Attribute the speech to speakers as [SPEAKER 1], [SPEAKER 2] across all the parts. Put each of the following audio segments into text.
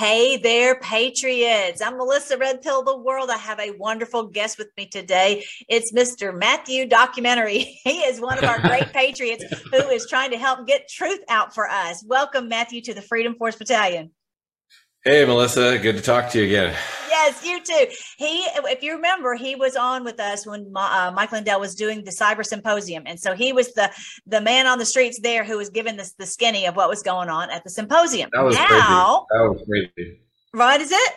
[SPEAKER 1] Hey there, Patriots. I'm Melissa Red Pill the World. I have a wonderful guest with me today. It's Mr. Matthew Documentary. He is one of our great Patriots who is trying to help get truth out for us. Welcome, Matthew, to the Freedom Force Battalion.
[SPEAKER 2] Hey, Melissa. Good to talk to you again.
[SPEAKER 1] Yes, you too. He, if you remember, he was on with us when uh, Mike Lindell was doing the cyber symposium, and so he was the the man on the streets there who was giving this the skinny of what was going on at the symposium.
[SPEAKER 2] That was now, crazy. That was crazy.
[SPEAKER 1] What is it?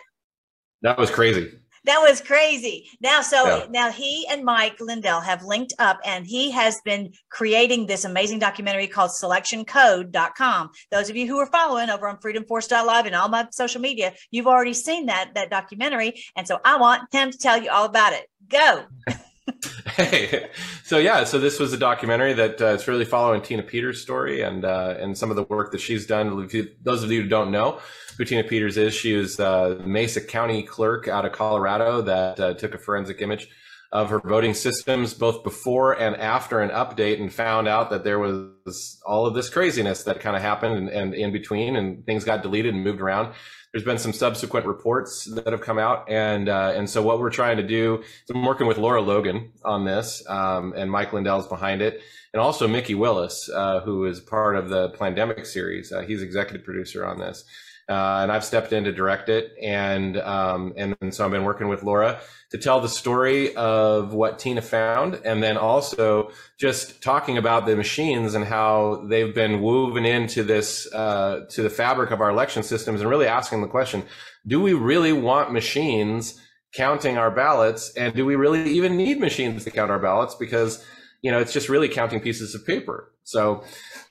[SPEAKER 2] That was crazy
[SPEAKER 1] that was crazy. Now, so yeah. now he and Mike Lindell have linked up and he has been creating this amazing documentary called selectioncode.com. Those of you who are following over on freedomforce.live and all my social media, you've already seen that, that documentary. And so I want him to tell you all about it. Go.
[SPEAKER 2] hey, so yeah, so this was a documentary that uh, it's really following Tina Peters' story and uh, and some of the work that she's done. Those of you who don't know who Tina Peters is, she was uh, Mesa County clerk out of Colorado that uh, took a forensic image of her voting systems both before and after an update and found out that there was all of this craziness that kind of happened and, and in between and things got deleted and moved around there's been some subsequent reports that have come out, and uh, and so what we're trying to do is I'm working with Laura Logan on this, um, and Mike Lindell's behind it, and also Mickey Willis, uh, who is part of the Plandemic series. Uh, he's executive producer on this, uh, and I've stepped in to direct it, and um, and, and so I've been working with Laura to tell the story of what Tina found, and then also just talking about the machines and how they've been woven into this uh, to the fabric of our election systems, and really asking the question: Do we really want machines counting our ballots, and do we really even need machines to count our ballots? Because you know, it's just really counting pieces of paper. So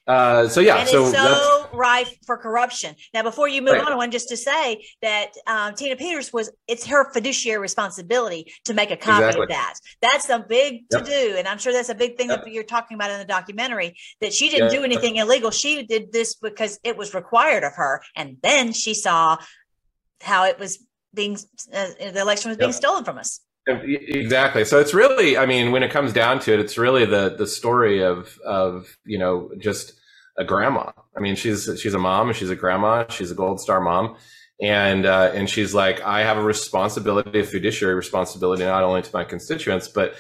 [SPEAKER 2] uh, so yeah,
[SPEAKER 1] and so, it's so rife for corruption. Now, before you move right. on, I want just to say that um, Tina Peters was it's her fiduciary responsibility to make a copy exactly. of that. That's a big to do, and I'm sure that's a big thing yep. that you're talking about in the documentary. That she didn't yep. do anything illegal; she did this because it was required of her, and then she saw how it was being uh, the election was being yep. stolen from us.
[SPEAKER 2] Exactly. So it's really, I mean, when it comes down to it, it's really the the story of of you know just a grandma. I mean, she's she's a mom, and she's a grandma, she's a gold star mom, and uh, and she's like, I have a responsibility, a fiduciary responsibility, not only to my constituents, but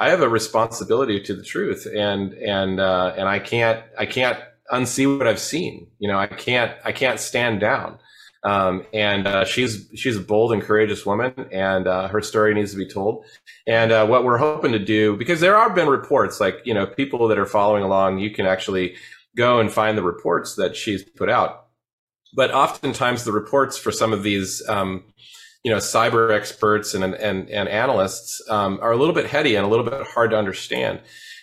[SPEAKER 2] I have a responsibility to the truth, and and uh, and I can't I can't unsee what I've seen. You know, I can't I can't stand down. Um, and uh, she's she's a bold and courageous woman, and uh, her story needs to be told. And uh, what we're hoping to do, because there have been reports, like you know, people that are following along, you can actually go and find the reports that she's put out. But oftentimes, the reports for some of these, um, you know, cyber experts and and, and analysts um, are a little bit heady and a little bit hard to understand.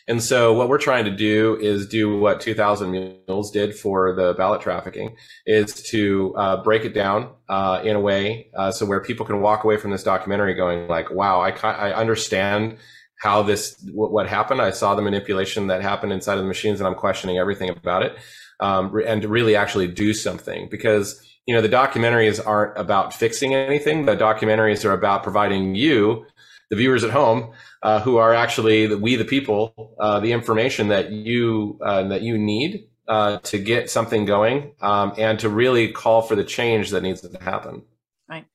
[SPEAKER 2] And so what we're trying to do is do what 2000 Mules did for the ballot trafficking is to uh, break it down uh, in a way uh, so where people can walk away from this documentary going like, wow, I, I understand how this, what happened. I saw the manipulation that happened inside of the machines and I'm questioning everything about it. Um, and to really actually do something because you know the documentaries aren't about fixing anything the documentaries are about providing you the viewers at home uh, who are actually the, we the people uh, the information that you uh, that you need uh, to get something going um, and to really call for the change that needs to happen.
[SPEAKER 1] Right.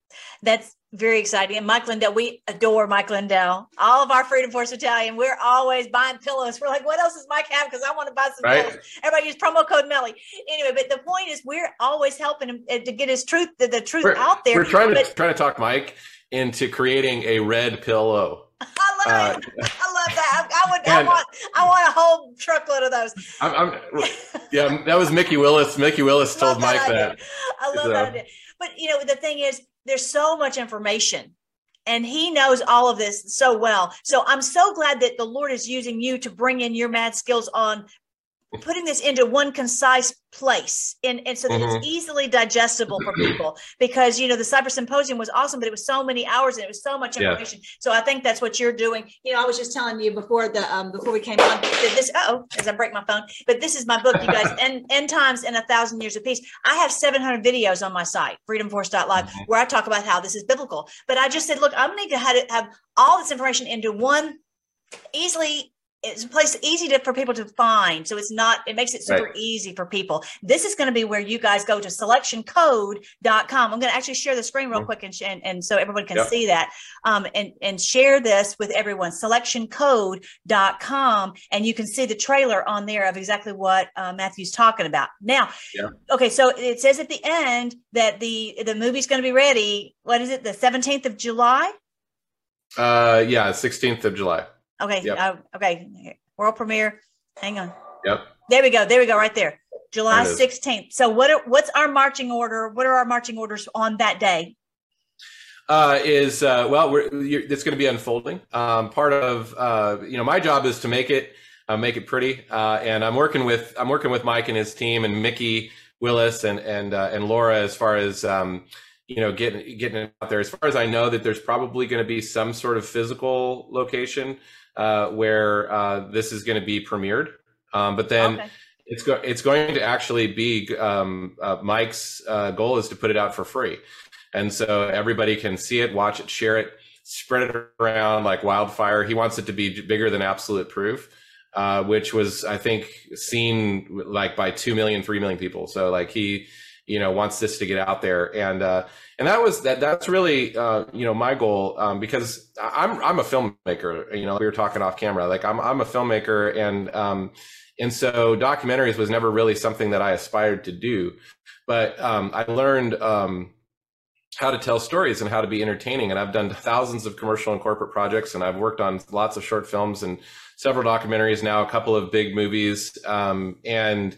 [SPEAKER 1] That's very exciting. And mike lindell we adore mike lindell. All of our freedom force battalion we're always buying pillows. We're like what else does mike have? Because i want to buy some right? pillows. Everybody use promo code melly. Anyway but the point is we're always helping him uh, to get his truth the, the truth
[SPEAKER 2] we're,
[SPEAKER 1] out there.
[SPEAKER 2] we're trying to trying to talk mike into creating a red pillow.
[SPEAKER 1] I love uh, it. I love that. I, would. I want. I want a whole truckload of those.
[SPEAKER 2] I'm, I'm, yeah, that was Mickey Willis. Mickey Willis told Mike that.
[SPEAKER 1] I love so. that idea. But you know, the thing is, there's so much information and he knows all of this so well. So I'm so glad that the Lord is using you to bring in your mad skills on putting this into one concise place and, and so that mm-hmm. it's easily digestible for people because you know the cyber symposium was awesome but it was so many hours and it was so much information yeah. so i think that's what you're doing you know i was just telling you before the um before we came on this oh as i break my phone but this is my book you guys and end times in a thousand years of peace i have 700 videos on my site freedomforce.live mm-hmm. where i talk about how this is biblical but i just said look i'm going to have all this information into one easily it's a place easy to, for people to find. So it's not, it makes it super right. easy for people. This is going to be where you guys go to selectioncode.com. I'm going to actually share the screen real mm-hmm. quick and, and, and, so everyone can yep. see that um, and, and share this with everyone. Selectioncode.com. And you can see the trailer on there of exactly what uh, Matthew's talking about. Now, yeah. okay, so it says at the end that the, the movie's going to be ready. What is it? The 17th of July?
[SPEAKER 2] Uh, yeah, 16th of July.
[SPEAKER 1] Okay. Yep. Uh, okay. World premiere. Hang on.
[SPEAKER 2] Yep.
[SPEAKER 1] There we go. There we go. Right there. July 16th. So what are, what's our marching order? What are our marching orders on that day?
[SPEAKER 2] Uh, is uh, well, we're, it's going to be unfolding. Um, part of uh, you know my job is to make it uh, make it pretty, uh, and I'm working with I'm working with Mike and his team and Mickey Willis and and uh, and Laura as far as um, you know getting getting it out there. As far as I know, that there's probably going to be some sort of physical location uh, where uh, this is going to be premiered. Um, but then okay. it's go- it's going to actually be um, uh, Mike's uh, goal is to put it out for free, and so everybody can see it, watch it, share it, spread it around like wildfire. He wants it to be bigger than absolute proof. Uh, which was, I think, seen like by 2 million, 3 million people. So like he, you know, wants this to get out there. And, uh, and that was that that's really uh, you know my goal um, because I'm I'm a filmmaker you know we were talking off camera like I'm I'm a filmmaker and um, and so documentaries was never really something that I aspired to do but um, I learned um, how to tell stories and how to be entertaining and I've done thousands of commercial and corporate projects and I've worked on lots of short films and several documentaries now a couple of big movies um, and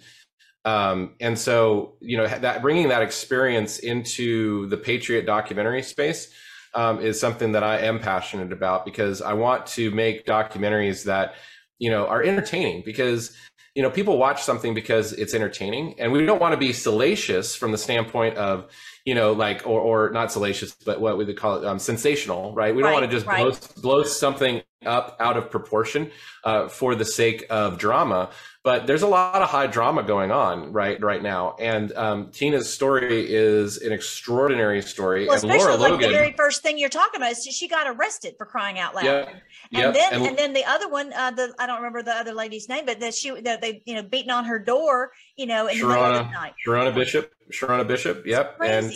[SPEAKER 2] um, and so, you know, that bringing that experience into the Patriot documentary space um, is something that I am passionate about because I want to make documentaries that, you know, are entertaining because, you know, people watch something because it's entertaining and we don't want to be salacious from the standpoint of, you know, like, or, or not salacious, but what we would call it, um, sensational, right? We don't want to just right. blow, blow something up out of proportion uh, for the sake of drama. But there's a lot of high drama going on right right now, and um, Tina's story is an extraordinary story.
[SPEAKER 1] Well, especially Laura like Logan, the very first thing you're talking about is she got arrested for crying out loud.
[SPEAKER 2] Yeah,
[SPEAKER 1] and
[SPEAKER 2] yep,
[SPEAKER 1] then and, and, then the other one, uh, the I don't remember the other lady's name, but that she that they you know beating on her door, you know, in Sherronna, the middle of the night.
[SPEAKER 2] Sherronna Bishop, Sherronna Bishop, yep, and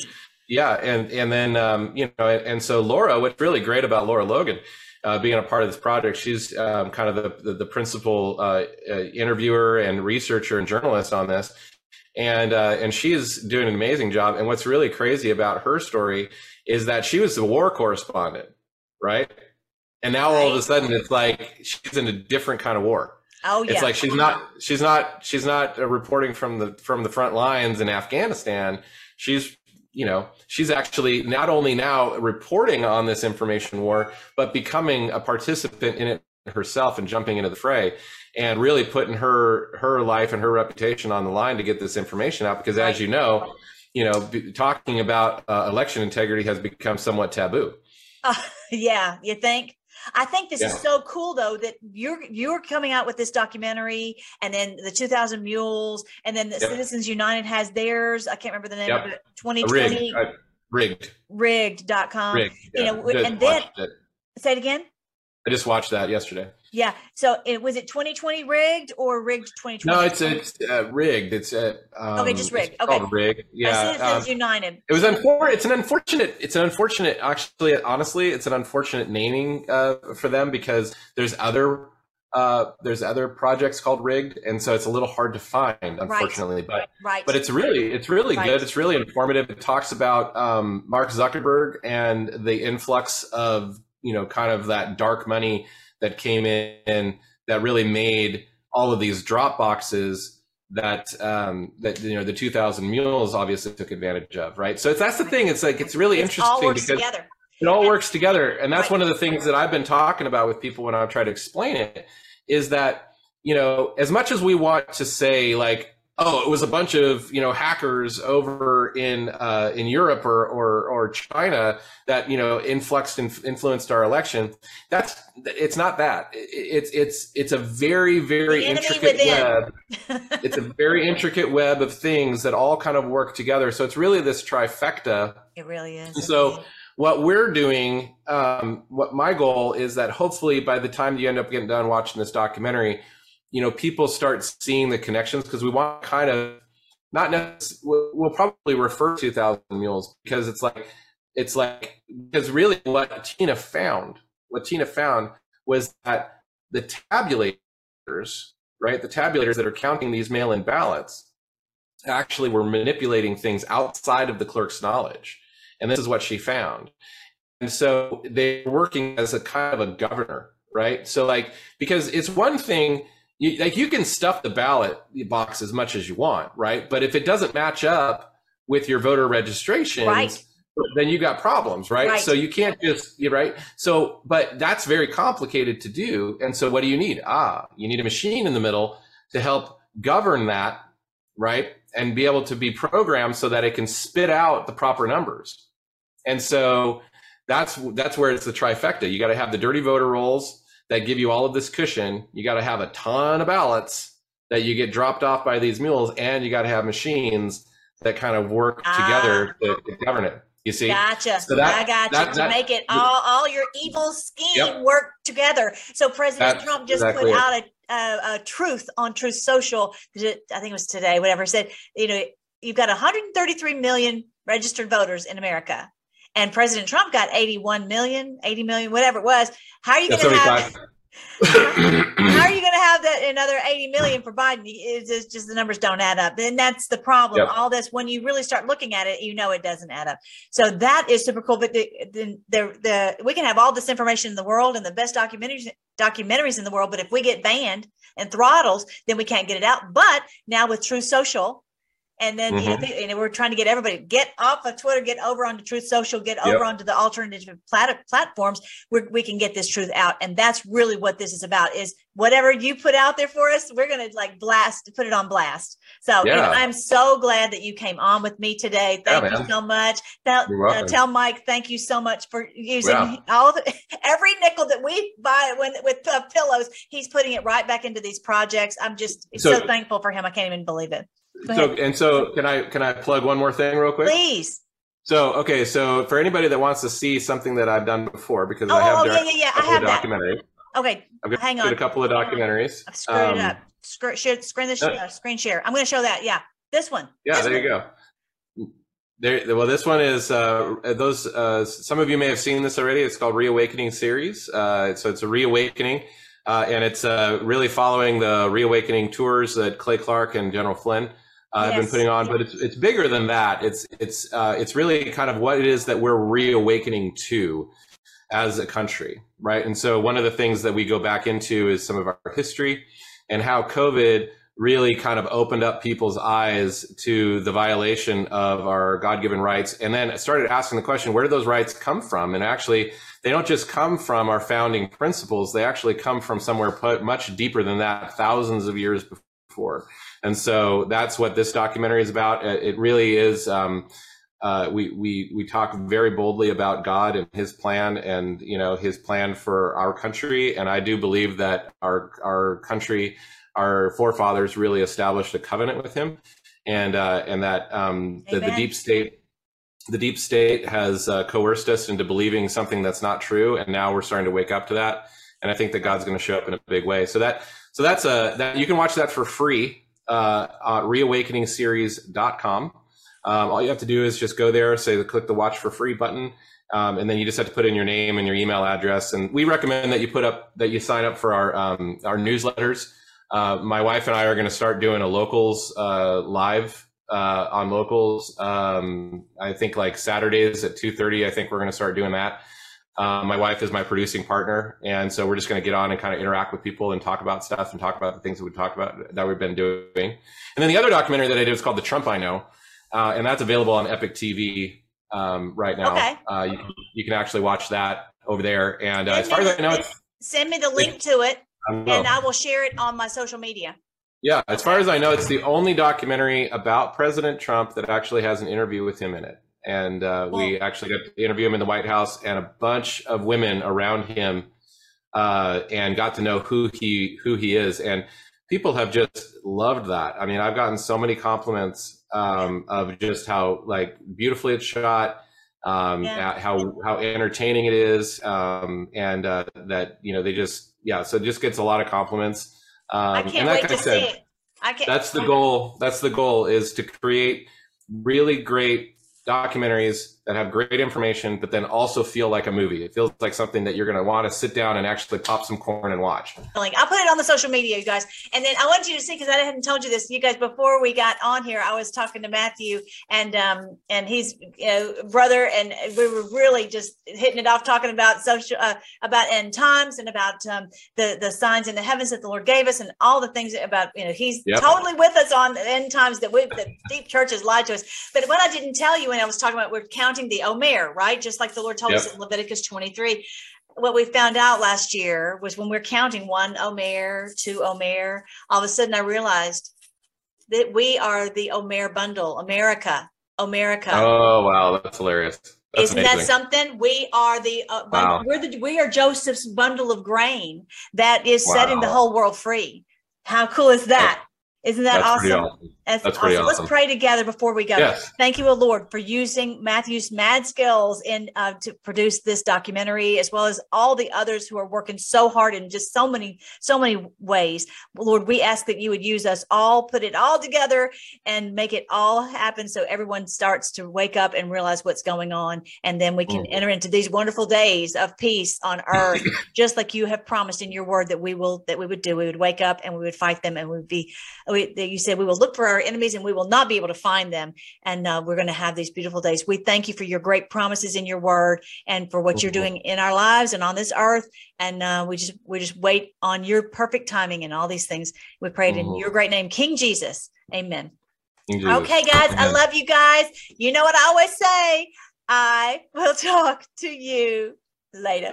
[SPEAKER 2] yeah, and and then um, you know, and, and so Laura, what's really great about Laura Logan uh, being a part of this project. She's um, kind of the, the, the principal uh, uh, interviewer and researcher and journalist on this. And, uh, and she is doing an amazing job. And what's really crazy about her story is that she was the war correspondent, right? And now all of a sudden it's like she's in a different kind of war.
[SPEAKER 1] Oh yeah.
[SPEAKER 2] It's like she's not she's not she's not reporting from the from the front lines in Afghanistan. She's you know, she's actually not only now reporting on this information war, but becoming a participant in it herself and jumping into the fray and really putting her her life and her reputation on the line to get this information out because as you know you know talking about uh, election integrity has become somewhat taboo.
[SPEAKER 1] Uh, yeah. You think I think this yeah. is so cool though that you're you're coming out with this documentary and then the 2000 Mules and then the yep. Citizens United has theirs. I can't remember the name yep. of it. 2020
[SPEAKER 2] rigged. Rigged.
[SPEAKER 1] Rigged.com. Rigged. Yeah. You know, and then say it again.
[SPEAKER 2] I just watched that yesterday.
[SPEAKER 1] Yeah. So it was it 2020 rigged or rigged 2020?
[SPEAKER 2] No, it's it's uh, rigged. It's uh, um,
[SPEAKER 1] okay, just rigged. Okay,
[SPEAKER 2] rigged. Yeah.
[SPEAKER 1] Um, United.
[SPEAKER 2] It was unfortunate. It's an unfortunate. It's an unfortunate. Actually, honestly, it's an unfortunate naming uh, for them because there's other uh, there's other projects called rigged and so it's a little hard to find unfortunately
[SPEAKER 1] right. but right.
[SPEAKER 2] but it's really it's really right. good it's really informative it talks about um, mark zuckerberg and the influx of you know kind of that dark money that came in that really made all of these drop boxes that um, that you know the 2000 mules obviously took advantage of right so it's, that's the thing it's like it's really
[SPEAKER 1] it's
[SPEAKER 2] interesting
[SPEAKER 1] because together.
[SPEAKER 2] it all works together and that's right. one of the things that i've been talking about with people when i try to explain it is that you know as much as we want to say like oh, it was a bunch of you know hackers over in uh, in Europe or, or or China that you know influxed and influenced our election. That's it's not that. It's it's it's a very very intricate web. it's a very intricate web of things that all kind of work together. So it's really this trifecta.
[SPEAKER 1] It really is.
[SPEAKER 2] And so what we're doing, um, what my goal is that hopefully by the time you end up getting done watching this documentary, you know, people start seeing the connections because we want kind of not necessarily, we'll probably refer to Thousand Mules because it's like, it's like, because really what Tina found, what Tina found was that the tabulators, right, the tabulators that are counting these mail in ballots actually were manipulating things outside of the clerk's knowledge. And this is what she found. And so they're working as a kind of a governor, right? So, like, because it's one thing, you, like, you can stuff the ballot box as much as you want, right? But if it doesn't match up with your voter registration,
[SPEAKER 1] right
[SPEAKER 2] then you got problems, right?
[SPEAKER 1] right?
[SPEAKER 2] So you can't just, you right? So, but that's very complicated to do. And so what do you need? Ah, you need a machine in the middle to help govern that, right? And be able to be programmed so that it can spit out the proper numbers. And so that's that's where it's the trifecta. You got to have the dirty voter rolls that give you all of this cushion. You got to have a ton of ballots that you get dropped off by these mules, and you got to have machines that kind of work ah. together to, to govern it. You see?
[SPEAKER 1] Gotcha. So that, I got that, to that, make it all, all your evil scheme yep. work together. So President Trump just exactly put out a, a, a, truth on Truth Social. I think it was today, whatever, said, you know, you've got 133 million registered voters in America. And President Trump got 81 million, 80 million, whatever it was. How are you going to have how are you going to have that another 80 million for Biden? It's just the numbers don't add up. And that's the problem. Yep. All this, when you really start looking at it, you know it doesn't add up. So that is super cool. But the, the, the, the we can have all this information in the world and the best documentaries documentaries in the world, but if we get banned and throttles, then we can't get it out. But now with True Social, and then mm-hmm. you know, we're trying to get everybody get off of Twitter, get over onto Truth Social, get over yep. onto the alternative plat- platforms where we can get this truth out. And that's really what this is about: is whatever you put out there for us, we're going to like blast, put it on blast. So yeah. you know, I'm so glad that you came on with me today. Thank yeah, you so much. Tell, uh, tell Mike, thank you so much for using yeah. all the, every nickel that we buy when with uh, pillows. He's putting it right back into these projects. I'm just so, so thankful for him. I can't even believe it.
[SPEAKER 2] So and so can I can I plug one more thing real quick?
[SPEAKER 1] Please.
[SPEAKER 2] So okay, so for anybody that wants to see something that I've done before, because
[SPEAKER 1] oh,
[SPEAKER 2] I have
[SPEAKER 1] oh, yeah, yeah, yeah. I have
[SPEAKER 2] documentary.
[SPEAKER 1] That. Okay,
[SPEAKER 2] I've
[SPEAKER 1] hang on.
[SPEAKER 2] a couple of documentaries.
[SPEAKER 1] I've screwed um, it up. Screen, share, screen, the, uh, screen share. I'm going to show that. Yeah, this one.
[SPEAKER 2] Yeah,
[SPEAKER 1] this
[SPEAKER 2] there
[SPEAKER 1] one.
[SPEAKER 2] you go. There, well, this one is uh, those. Uh, some of you may have seen this already. It's called Reawakening series. Uh, so it's a reawakening, uh, and it's uh, really following the reawakening tours that Clay Clark and General Flynn I've yes. been putting on, but it's it's bigger than that. It's it's uh, it's really kind of what it is that we're reawakening to as a country, right? And so one of the things that we go back into is some of our history and how COVID really kind of opened up people's eyes to the violation of our God-given rights, and then started asking the question, where do those rights come from? And actually, they don't just come from our founding principles; they actually come from somewhere put much deeper than that, thousands of years before. And so that's what this documentary is about. It really is. Um, uh, we we we talk very boldly about God and His plan, and you know His plan for our country. And I do believe that our our country, our forefathers, really established a covenant with Him, and uh, and that um, the, the, deep state. The deep state has uh, coerced us into believing something that's not true, and now we're starting to wake up to that. And I think that God's going to show up in a big way. So that so that's a that you can watch that for free uh, uh, reawakeningseries.com. Um, all you have to do is just go there, say click the watch for free button, um, and then you just have to put in your name and your email address. And we recommend that you put up that you sign up for our um, our newsletters. Uh, my wife and I are going to start doing a locals uh, live uh, on locals. Um, I think like Saturdays at two thirty. I think we're going to start doing that. Uh, my wife is my producing partner, and so we're just going to get on and kind of interact with people and talk about stuff and talk about the things that we talk about that we've been doing. And then the other documentary that I did is called "The Trump I Know," uh, and that's available on Epic TV um, right now.
[SPEAKER 1] Okay.
[SPEAKER 2] Uh, you, can, you can actually watch that over there. And uh, as far as I know,
[SPEAKER 1] send me the link to it, and I will share it on my social media.
[SPEAKER 2] Yeah, as far as I know, it's the only documentary about President Trump that actually has an interview with him in it and uh, we actually got to interview him in the White House and a bunch of women around him, uh, and got to know who he who he is. And people have just loved that. I mean, I've gotten so many compliments um, of just how like beautifully it's shot. um,
[SPEAKER 1] Yeah.
[SPEAKER 2] how how entertaining it is, um, and uh, that you know they just yeah. So it just gets a lot of compliments. Um,
[SPEAKER 1] I
[SPEAKER 2] and
[SPEAKER 1] can't wait to
[SPEAKER 2] said,
[SPEAKER 1] see it. I can't.
[SPEAKER 2] that's the goal. That's the goal is to create really great documentaries that have great information, but then also feel like a movie. It feels like something that you're going to want to sit down and actually pop some corn and watch.
[SPEAKER 1] Like, I'll put it on the social media, you guys. And then I want you to see because I hadn't told you this, you guys. Before we got on here, I was talking to Matthew, and um, and he's you know brother, and we were really just hitting it off, talking about social, uh, about end times, and about um, the the signs in the heavens that the Lord gave us, and all the things about you know He's
[SPEAKER 2] Yep.
[SPEAKER 1] totally with us on the end times that we the deep church has lied to us. But what I didn't tell you when I was talking about we're counting the Omer, right? Just like the Lord told us in Leviticus 23 what we found out last year was when we're counting one Omer, two Omer, all of a sudden I realized that we are the Omer bundle, America, America.
[SPEAKER 2] Oh wow, that's hilarious. That's
[SPEAKER 1] Isn't
[SPEAKER 2] amazing.
[SPEAKER 1] that something? We are the uh,
[SPEAKER 2] Wow.
[SPEAKER 1] we're the we are Joseph's bundle of grain that is setting the whole world free. How cool is that? Isn't that
[SPEAKER 2] That's
[SPEAKER 1] awesome?
[SPEAKER 2] awesome.
[SPEAKER 1] That's,
[SPEAKER 2] That's
[SPEAKER 1] awesome.
[SPEAKER 2] awesome.
[SPEAKER 1] Let's pray together before we go.
[SPEAKER 2] Yes.
[SPEAKER 1] Thank you, O Lord, for using Matthew's mad skills in uh, to produce this documentary, as well as all the others who are working so hard in just so many, so many ways. Lord, we ask that you would use us all, put it all together, and make it all happen, so everyone starts to wake up and realize what's going on, and then we can
[SPEAKER 2] Mhm.
[SPEAKER 1] enter into these wonderful days of peace on earth, just like you have promised in your word that we will, that we would do. We would wake up and we would fight them, and we would be we, that you said we will look for our enemies and we will not be able to find them. And uh, we're going to have these beautiful days. We thank you for your great promises in your word and for what you're doing in our lives and on this earth. And uh, we just we just wait on your perfect timing and all these things. We pray it in
[SPEAKER 2] Mhm.
[SPEAKER 1] your great name king jesus. Amen.
[SPEAKER 2] King Jesus.
[SPEAKER 1] okay guys i love you guys. You know what i always say? I will talk to you later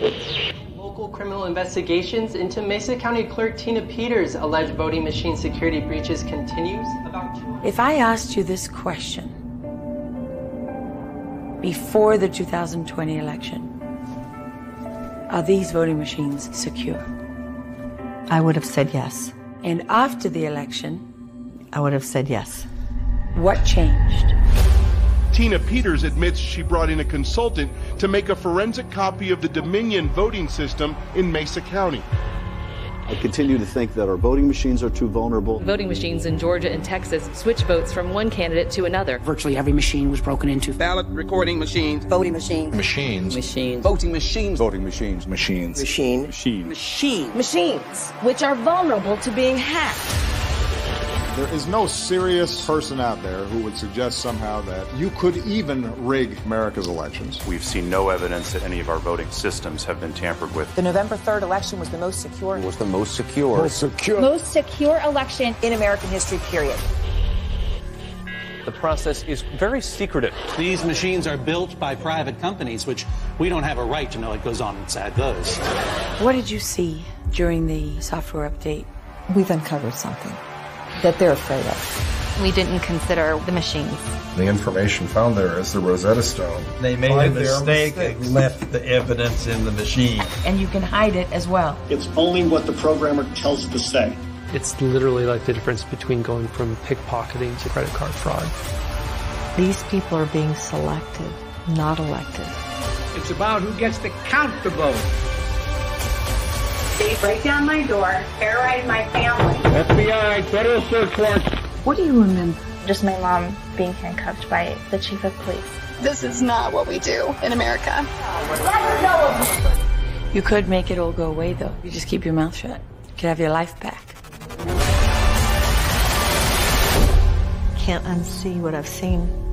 [SPEAKER 3] Local criminal investigations into Mesa County Clerk Tina Peters' alleged voting machine security breaches continues.
[SPEAKER 4] If I asked you this question before the 2020 election, are these voting machines secure?
[SPEAKER 5] I would have said yes.
[SPEAKER 4] And after the election,
[SPEAKER 5] I would have said yes.
[SPEAKER 4] what changed?
[SPEAKER 6] Tina Peters admits she brought in a consultant to make a forensic copy of the Dominion voting system in Mesa County.
[SPEAKER 7] I continue to think that our voting machines are too vulnerable.
[SPEAKER 8] Voting machines in Georgia and Texas switch votes from one candidate to another.
[SPEAKER 9] Virtually every machine was broken into.
[SPEAKER 10] ballot recording machines,
[SPEAKER 9] Voting machines.
[SPEAKER 10] machines,
[SPEAKER 9] Machines.
[SPEAKER 10] voting machines,
[SPEAKER 7] Voting machines, machines,
[SPEAKER 9] Machine.
[SPEAKER 7] machines.
[SPEAKER 9] Machine.
[SPEAKER 11] machines, which are vulnerable to being hacked.
[SPEAKER 12] There is no serious person out there who would suggest somehow that you could even rig America's elections.
[SPEAKER 13] We've seen no evidence that any of our voting systems have been tampered with.
[SPEAKER 11] The November 3rd election was the most secure,
[SPEAKER 7] Was the most secure. Most secure.
[SPEAKER 11] most secure election in American history, period.
[SPEAKER 14] The process is very secretive.
[SPEAKER 9] These machines are built by private companies, which we don't have a right to know what goes on inside those.
[SPEAKER 4] What did you see during the software update?
[SPEAKER 5] We've uncovered something that they're afraid of.
[SPEAKER 8] We didn't consider the machines.
[SPEAKER 12] The information found there is the Rosetta Stone.
[SPEAKER 10] They made a mistake and left the evidence in the machine.
[SPEAKER 11] And you can hide it as well.
[SPEAKER 15] It's only what the programmer tells it to say.
[SPEAKER 14] It's literally like the difference between going from pickpocketing to credit card fraud.
[SPEAKER 5] These people are being selected, not elected.
[SPEAKER 9] It's about who gets to count the vote.
[SPEAKER 11] They break down my door, terrorize my family.
[SPEAKER 9] FBI, federal search warrant.
[SPEAKER 5] What do you remember?
[SPEAKER 11] Just my mom being handcuffed by the chief of police.
[SPEAKER 8] This is not what we do in America.
[SPEAKER 4] You could make it all go away, though. You just keep your mouth shut. You could have your life back.
[SPEAKER 5] Can't unsee what I've seen.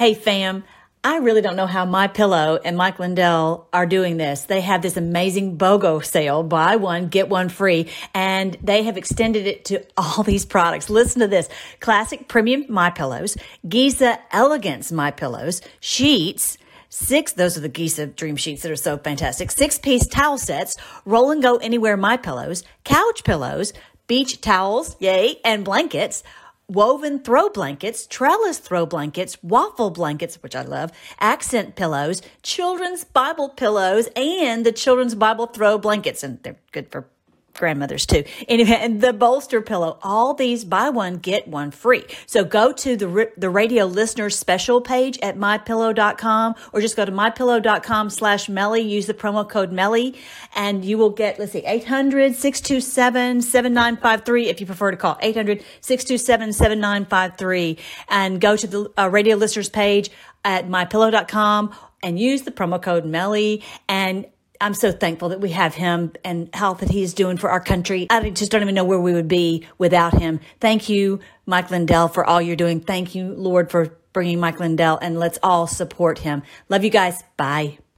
[SPEAKER 1] Hey fam, I really don't know how My Pillow and Mike Lindell are doing this. They have this amazing BOGO sale, buy one, get one free, and they have extended it to all these products. Listen to this. Classic premium My Pillows, Giza Elegance My Pillows, sheets, six, those are the Giza dream sheets that are so fantastic. Six piece towel sets, roll and go anywhere My Pillows, couch pillows, beach towels, yay, and blankets woven throw blankets, trellis throw blankets, waffle blankets, which I love, accent pillows, children's Bible pillows, and the children's Bible throw blankets. And they're good for grandmothers too. Anyway, and the bolster pillow, all these buy one, get one free. So go to the, the radio listeners special page at mypillow.com or just go to mypillow.com slash Melly. Use the promo code Melly and you will get, let's see, 800 627 7953 if you prefer to call 800 627 7953 and go to the uh, radio listeners page at mypillow.com and use the promo code Melly and I'm so thankful that we have him and how that he is doing for our country. I just don't even know where we would be without him. Thank you, Mike Lindell, for all you're doing. Thank you, Lord, for bringing Mike Lindell, and let's all support him. Love you guys. Bye.